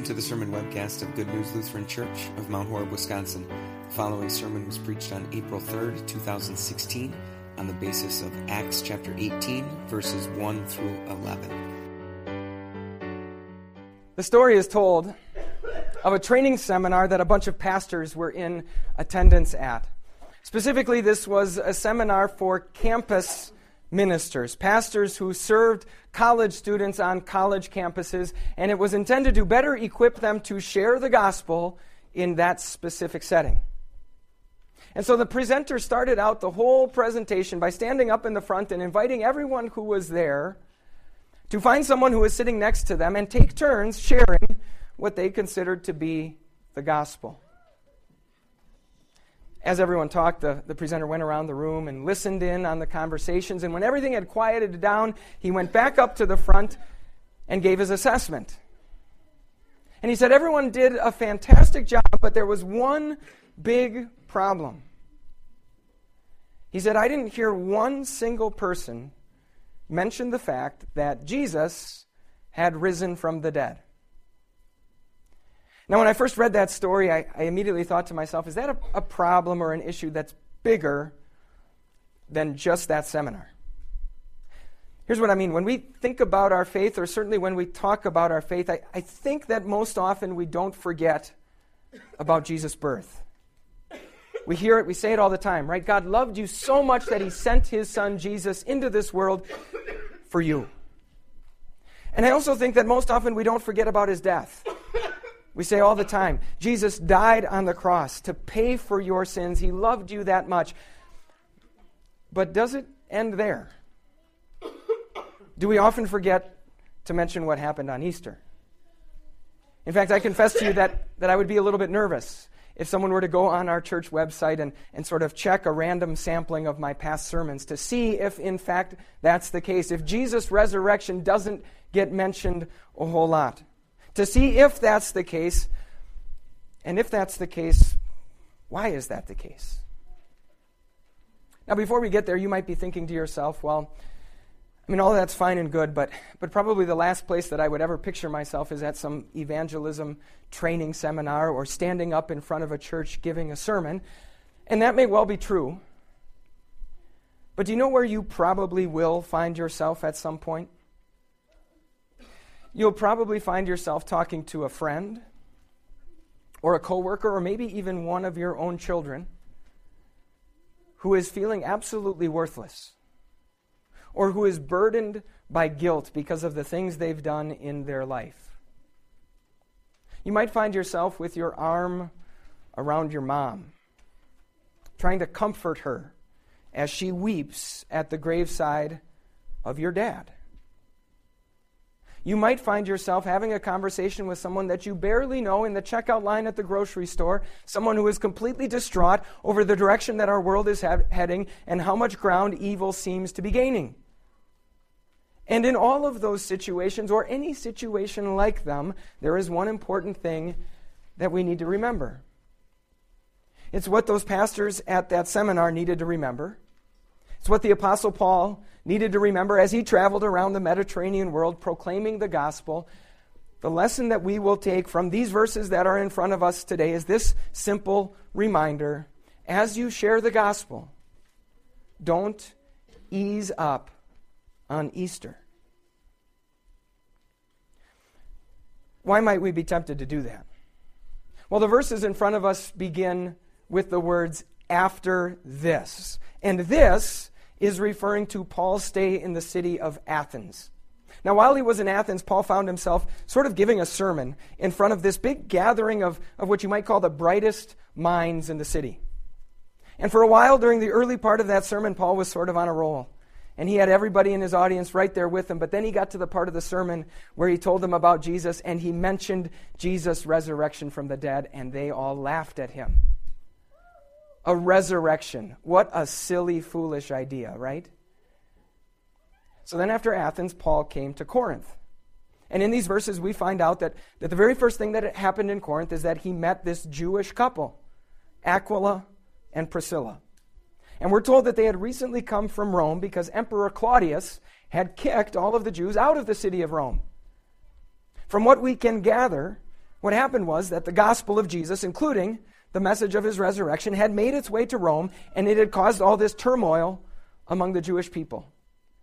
Welcome to the sermon webcast of Good News Lutheran Church of Mount Horeb, Wisconsin. The following sermon was preached on April 3rd, 2016, on the basis of Acts chapter 18, verses 1 through 11. The story is told of a training seminar that a bunch of pastors were in attendance at. Specifically, this was a seminar for campus ministers, pastors who served college students on college campuses, and it was intended to better equip them to share the gospel in that specific setting. And so the presenter started out the whole presentation by standing up in the front and inviting everyone who was there to find someone who was sitting next to them and take turns sharing what they considered to be the gospel as everyone talked, the, the presenter went around the room and listened in on the conversations. And when everything had quieted down, he went back up to the front and gave his assessment. And he said everyone did a fantastic job, but there was one big problem. He said, I didn't hear one single person mention the fact that Jesus had risen from the dead. Now, when I first read that story, I, I immediately thought to myself, is that a, a problem or an issue that's bigger than just that seminar? Here's what I mean. When we think about our faith, or certainly when we talk about our faith, I, I think that most often we don't forget about Jesus' birth. We hear it, we say it all the time, right? God loved you so much that he sent his son Jesus into this world for you. And I also think that most often we don't forget about his death. We say all the time Jesus died on the cross to pay for your sins. He loved you that much. But does it end there? Do we often forget to mention what happened on Easter? In fact, I confess to you that, that I would be a little bit nervous if someone were to go on our church website and, and sort of check a random sampling of my past sermons to see if, in fact, that's the case. If Jesus' resurrection doesn't get mentioned a whole lot to see if that's the case. And if that's the case, why is that the case? Now, before we get there, you might be thinking to yourself, well, I mean, all that's fine and good, but, but probably the last place that I would ever picture myself is at some evangelism training seminar or standing up in front of a church giving a sermon. And that may well be true. But do you know where you probably will find yourself at some point? You'll probably find yourself talking to a friend or a coworker or maybe even one of your own children who is feeling absolutely worthless or who is burdened by guilt because of the things they've done in their life. You might find yourself with your arm around your mom, trying to comfort her as she weeps at the graveside of your dad. You might find yourself having a conversation with someone that you barely know in the checkout line at the grocery store, someone who is completely distraught over the direction that our world is ha- heading and how much ground evil seems to be gaining. And in all of those situations, or any situation like them, there is one important thing that we need to remember. It's what those pastors at that seminar needed to remember. What the Apostle Paul needed to remember as he traveled around the Mediterranean world proclaiming the gospel. The lesson that we will take from these verses that are in front of us today is this simple reminder as you share the gospel, don't ease up on Easter. Why might we be tempted to do that? Well, the verses in front of us begin with the words after this. And this is referring to Paul's stay in the city of Athens. Now, while he was in Athens, Paul found himself sort of giving a sermon in front of this big gathering of, of what you might call the brightest minds in the city. And for a while during the early part of that sermon, Paul was sort of on a roll. And he had everybody in his audience right there with him. But then he got to the part of the sermon where he told them about Jesus and he mentioned Jesus' resurrection from the dead, and they all laughed at him a resurrection. What a silly, foolish idea, right? So then, after Athens, Paul came to Corinth. And in these verses, we find out that, that the very first thing that happened in Corinth is that he met this Jewish couple, Aquila and Priscilla. And we're told that they had recently come from Rome because Emperor Claudius had kicked all of the Jews out of the city of Rome. From what we can gather, What happened was that the gospel of Jesus, including the message of his resurrection, had made its way to Rome, and it had caused all this turmoil among the Jewish people.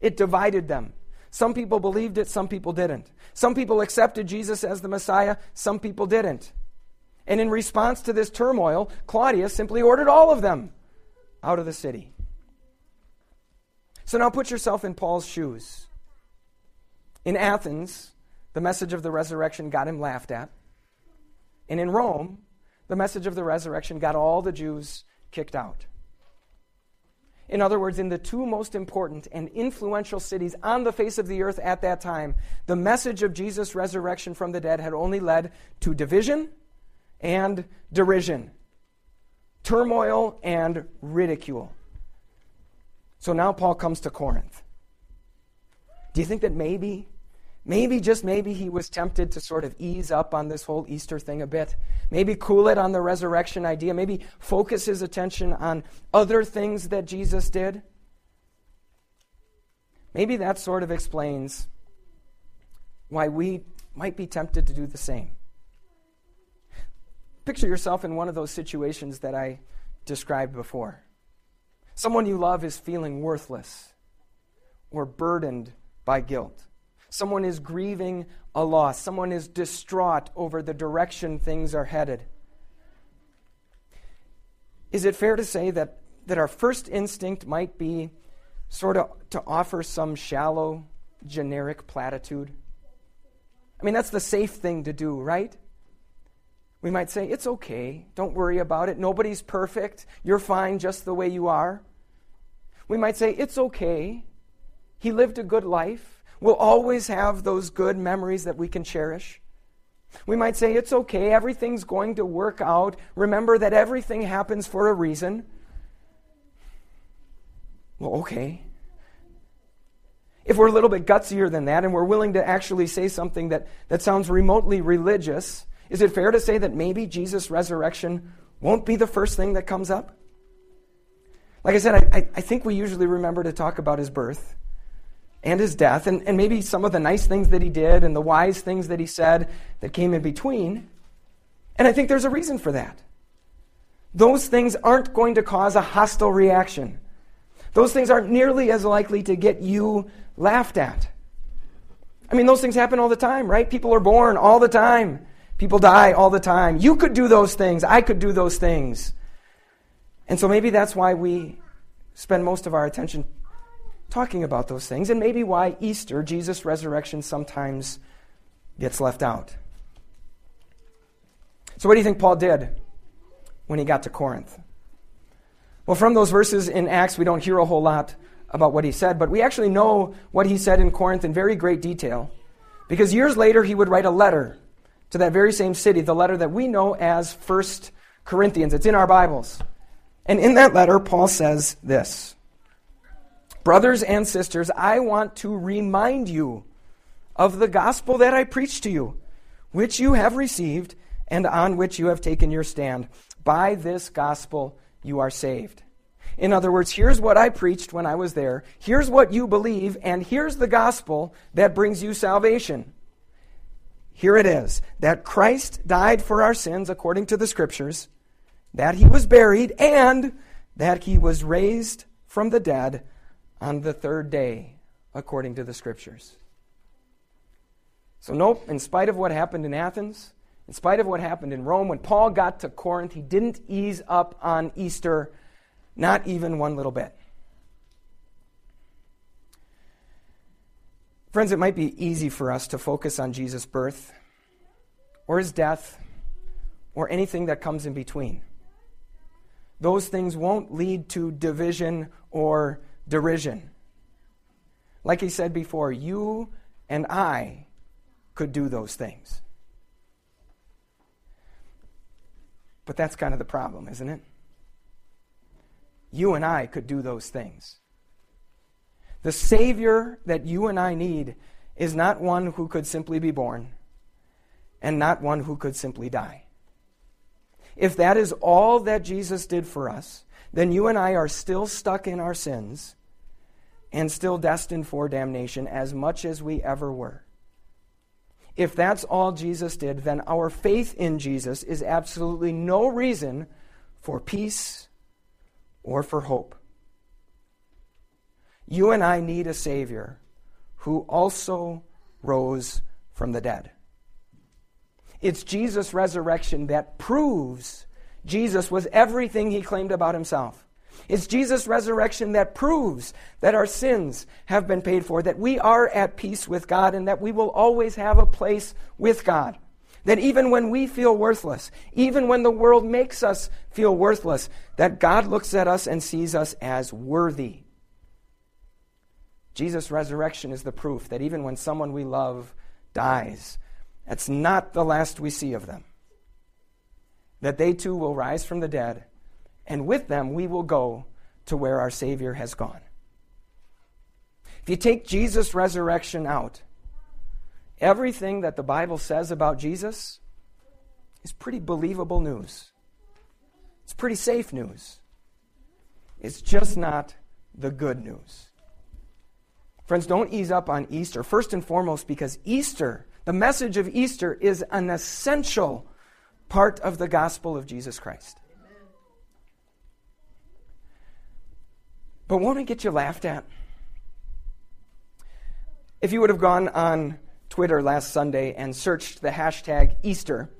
It divided them. Some people believed it, some people didn't. Some people accepted Jesus as the Messiah, some people didn't. And in response to this turmoil, Claudius simply ordered all of them out of the city. So now put yourself in Paul's shoes. In Athens, the message of the resurrection got him laughed at. And in Rome, the message of the resurrection got all the Jews kicked out. In other words, in the two most important and influential cities on the face of the earth at that time, the message of Jesus' resurrection from the dead had only led to division and derision, turmoil and ridicule. So now Paul comes to Corinth. Do you think that maybe Maybe, just maybe, he was tempted to sort of ease up on this whole Easter thing a bit. Maybe cool it on the resurrection idea. Maybe focus his attention on other things that Jesus did. Maybe that sort of explains why we might be tempted to do the same. Picture yourself in one of those situations that I described before. Someone you love is feeling worthless or burdened by guilt. Someone is grieving a loss. Someone is distraught over the direction things are headed. Is it fair to say that, that our first instinct might be sort of to offer some shallow, generic platitude? I mean, that's the safe thing to do, right? We might say, It's okay. Don't worry about it. Nobody's perfect. You're fine just the way you are. We might say, It's okay. He lived a good life. We'll always have those good memories that we can cherish. We might say, it's okay, everything's going to work out. Remember that everything happens for a reason. Well, okay. If we're a little bit gutsier than that and we're willing to actually say something that, that sounds remotely religious, is it fair to say that maybe Jesus' resurrection won't be the first thing that comes up? Like I said, I, I think we usually remember to talk about his birth and his death, and, and maybe some of the nice things that he did and the wise things that he said that came in between. And I think there's a reason for that. Those things aren't going to cause a hostile reaction. Those things aren't nearly as likely to get you laughed at. I mean, those things happen all the time, right? People are born all the time. People die all the time. You could do those things. I could do those things. And so maybe that's why we spend most of our attention talking about those things, and maybe why Easter, Jesus' resurrection, sometimes gets left out. So, what do you think Paul did when he got to Corinth? Well, from those verses in Acts, we don't hear a whole lot about what he said, but we actually know what he said in Corinth in very great detail. Because years later, he would write a letter to that very same city, the letter that we know as First Corinthians. It's in our Bibles. And in that letter, Paul says this Brothers and sisters, I want to remind you of the gospel that I preached to you, which you have received and on which you have taken your stand. By this gospel you are saved. In other words, here's what I preached when I was there. Here's what you believe, and here's the gospel that brings you salvation. Here it is that Christ died for our sins according to the Scriptures, that he was buried, and that he was raised from the dead on the third day, according to the scriptures. So, nope, in spite of what happened in Athens, in spite of what happened in Rome, when Paul got to Corinth, he didn't ease up on Easter, not even one little bit. Friends, it might be easy for us to focus on Jesus' birth or his death or anything that comes in between. Those things won't lead to division or derision. Like he said before, you and I could do those things. But that's kind of the problem, isn't it? You and I could do those things. The Savior that you and I need is not one who could simply be born and not one who could simply die. If that is all that Jesus did for us, then you and I are still stuck in our sins and still destined for damnation as much as we ever were. if that's all Jesus did, then our faith in Jesus is absolutely no reason for peace or for hope. You and I need a Savior who also rose from the dead. It's Jesus' resurrection that proves Jesus was everything he claimed about himself. It's Jesus' resurrection that proves that our sins have been paid for, that we are at peace with God, and that we will always have a place with God. That even when we feel worthless, even when the world makes us feel worthless, that God looks at us and sees us as worthy. Jesus' resurrection is the proof that even when someone we love dies, that's not the last we see of them. That they too will rise from the dead and with them we will go to where our Savior has gone. If you take Jesus' resurrection out, everything that the Bible says about Jesus is pretty believable news. It's pretty safe news. It's just not the good news. Friends, don't ease up on Easter, first and foremost, because Easter, the message of Easter, is an essential part of the gospel of Jesus Christ. But won't it get you laughed at? If you would have gone on Twitter last Sunday and searched the hashtag Easter,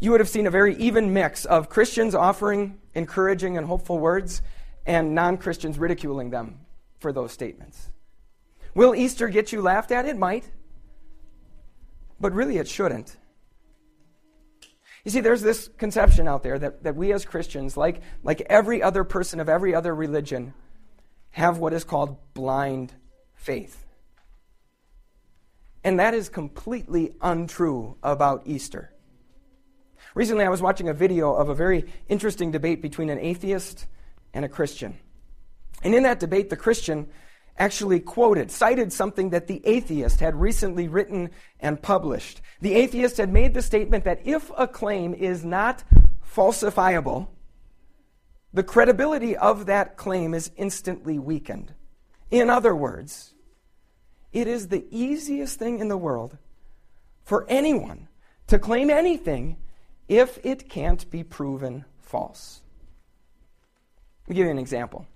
you would have seen a very even mix of Christians offering encouraging and hopeful words and non Christians ridiculing them for those statements. Will Easter get you laughed at? It might. But really, it shouldn't. You see, there's this conception out there that, that we as Christians, like, like every other person of every other religion, have what is called blind faith. And that is completely untrue about Easter. Recently, I was watching a video of a very interesting debate between an atheist and a Christian. And in that debate, the Christian actually quoted, cited something that the atheist had recently written and published. The atheist had made the statement that if a claim is not falsifiable, the credibility of that claim is instantly weakened. In other words, it is the easiest thing in the world for anyone to claim anything if it can't be proven false. Let me give you an example.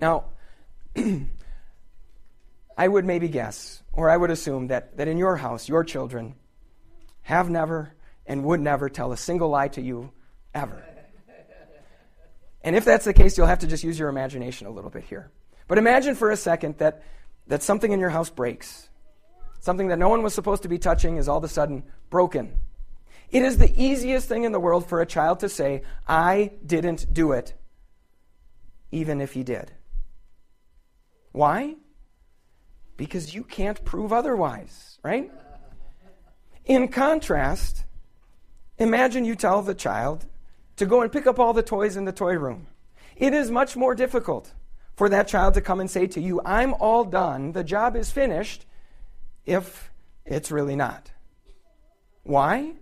Now, I would maybe guess, or I would assume, that, that in your house, your children have never and would never tell a single lie to you ever. And if that's the case, you'll have to just use your imagination a little bit here. But imagine for a second that, that something in your house breaks. Something that no one was supposed to be touching is all of a sudden broken. It is the easiest thing in the world for a child to say, I didn't do it, even if he did. Why? Because you can't prove otherwise, right? In contrast, imagine you tell the child, to go and pick up all the toys in the toy room. It is much more difficult for that child to come and say to you, I'm all done, the job is finished, if it's really not. Why?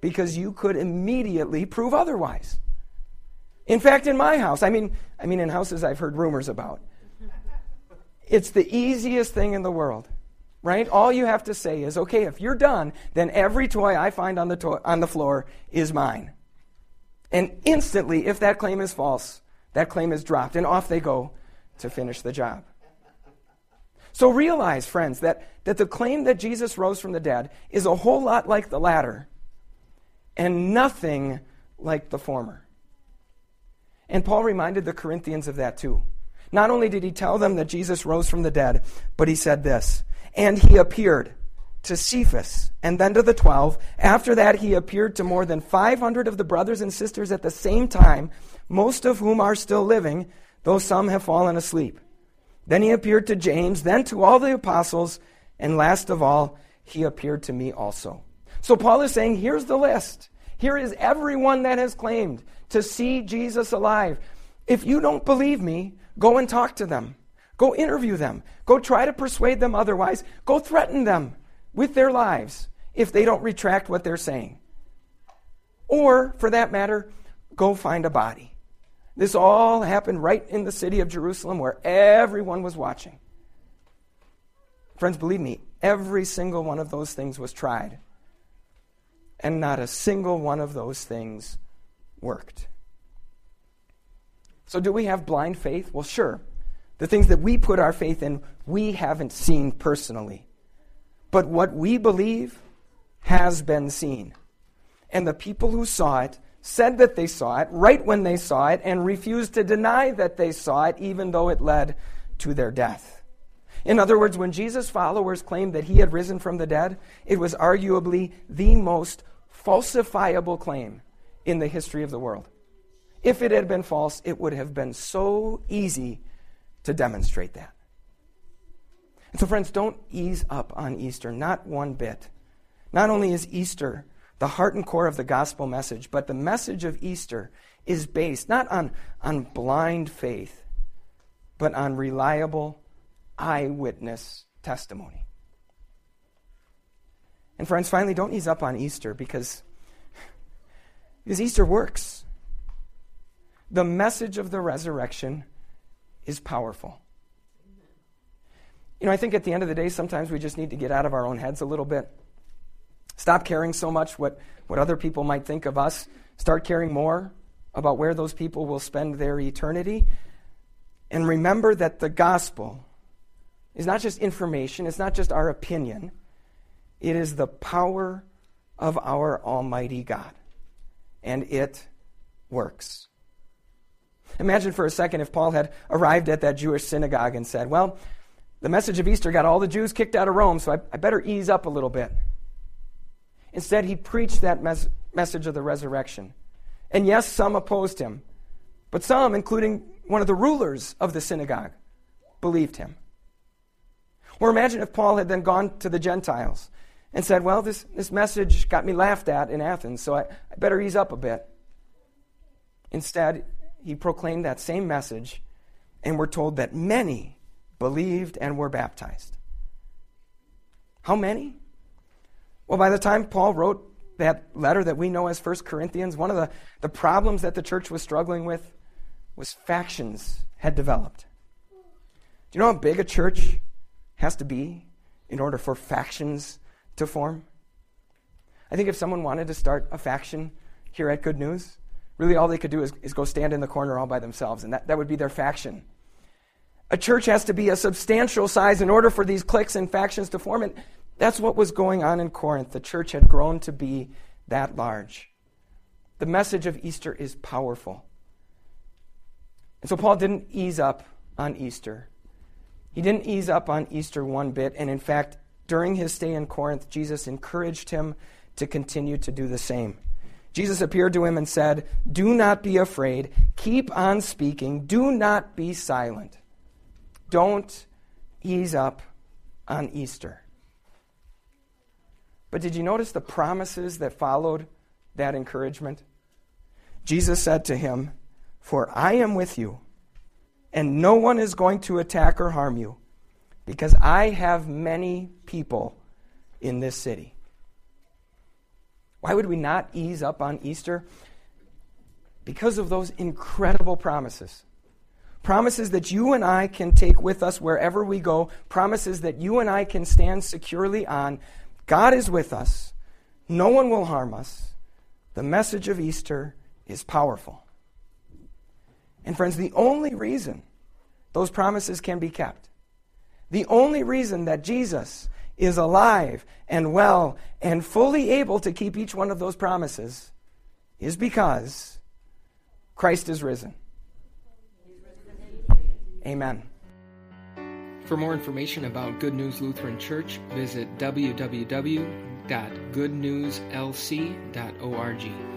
Because you could immediately prove otherwise. In fact, in my house, I mean, I mean in houses I've heard rumors about, it's the easiest thing in the world. Right? All you have to say is, okay, if you're done, then every toy I find on the, to- on the floor is mine. And instantly, if that claim is false, that claim is dropped, and off they go to finish the job. So realize, friends, that, that the claim that Jesus rose from the dead is a whole lot like the latter, and nothing like the former. And Paul reminded the Corinthians of that too. Not only did he tell them that Jesus rose from the dead, but he said this, and he appeared to Cephas, and then to the twelve. After that, he appeared to more than 500 of the brothers and sisters at the same time, most of whom are still living, though some have fallen asleep. Then he appeared to James, then to all the apostles, and last of all, he appeared to me also. So Paul is saying, here's the list. Here is everyone that has claimed to see Jesus alive. If you don't believe me, go and talk to them. Go interview them. Go try to persuade them otherwise. Go threaten them with their lives if they don't retract what they're saying. Or, for that matter, go find a body. This all happened right in the city of Jerusalem where everyone was watching. Friends, believe me, every single one of those things was tried. And not a single one of those things worked. So, do we have blind faith? Well, sure. The things that we put our faith in, we haven't seen personally. But what we believe has been seen. And the people who saw it said that they saw it right when they saw it and refused to deny that they saw it, even though it led to their death. In other words, when Jesus' followers claimed that he had risen from the dead, it was arguably the most falsifiable claim in the history of the world. If it had been false, it would have been so easy to demonstrate that. And so, friends, don't ease up on Easter, not one bit. Not only is Easter the heart and core of the gospel message, but the message of Easter is based not on, on blind faith, but on reliable eyewitness testimony. And friends, finally, don't ease up on Easter because, because Easter works. The message of the resurrection is powerful. You know, I think at the end of the day, sometimes we just need to get out of our own heads a little bit. Stop caring so much what, what other people might think of us. Start caring more about where those people will spend their eternity. And remember that the gospel is not just information, it's not just our opinion, it is the power of our Almighty God. And it works. Imagine for a second if Paul had arrived at that Jewish synagogue and said, Well, the message of Easter got all the Jews kicked out of Rome, so I, I better ease up a little bit. Instead, he preached that mes- message of the resurrection. And yes, some opposed him, but some, including one of the rulers of the synagogue, believed him. Or imagine if Paul had then gone to the Gentiles and said, Well, this, this message got me laughed at in Athens, so I, I better ease up a bit. Instead, he proclaimed that same message, and we're told that many believed and were baptized. How many? Well, by the time Paul wrote that letter that we know as 1 Corinthians, one of the, the problems that the church was struggling with was factions had developed. Do you know how big a church has to be in order for factions to form? I think if someone wanted to start a faction here at Good News, really all they could do is, is go stand in the corner all by themselves, and that, that would be their faction. A church has to be a substantial size in order for these cliques and factions to form. And that's what was going on in Corinth. The church had grown to be that large. The message of Easter is powerful. And so Paul didn't ease up on Easter. He didn't ease up on Easter one bit. And in fact, during his stay in Corinth, Jesus encouraged him to continue to do the same. Jesus appeared to him and said, Do not be afraid. Keep on speaking. Do not be silent. Don't ease up on Easter. But did you notice the promises that followed that encouragement? Jesus said to him, For I am with you, and no one is going to attack or harm you, because I have many people in this city. Why would we not ease up on Easter? Because of those incredible promises. Promises that you and I can take with us wherever we go, promises that you and I can stand securely on. God is with us, no one will harm us. The message of Easter is powerful. And, friends, the only reason those promises can be kept, the only reason that Jesus is alive and well and fully able to keep each one of those promises is because Christ is risen. Amen. For more information about Good News Lutheran Church, visit www.goodnewslc.org.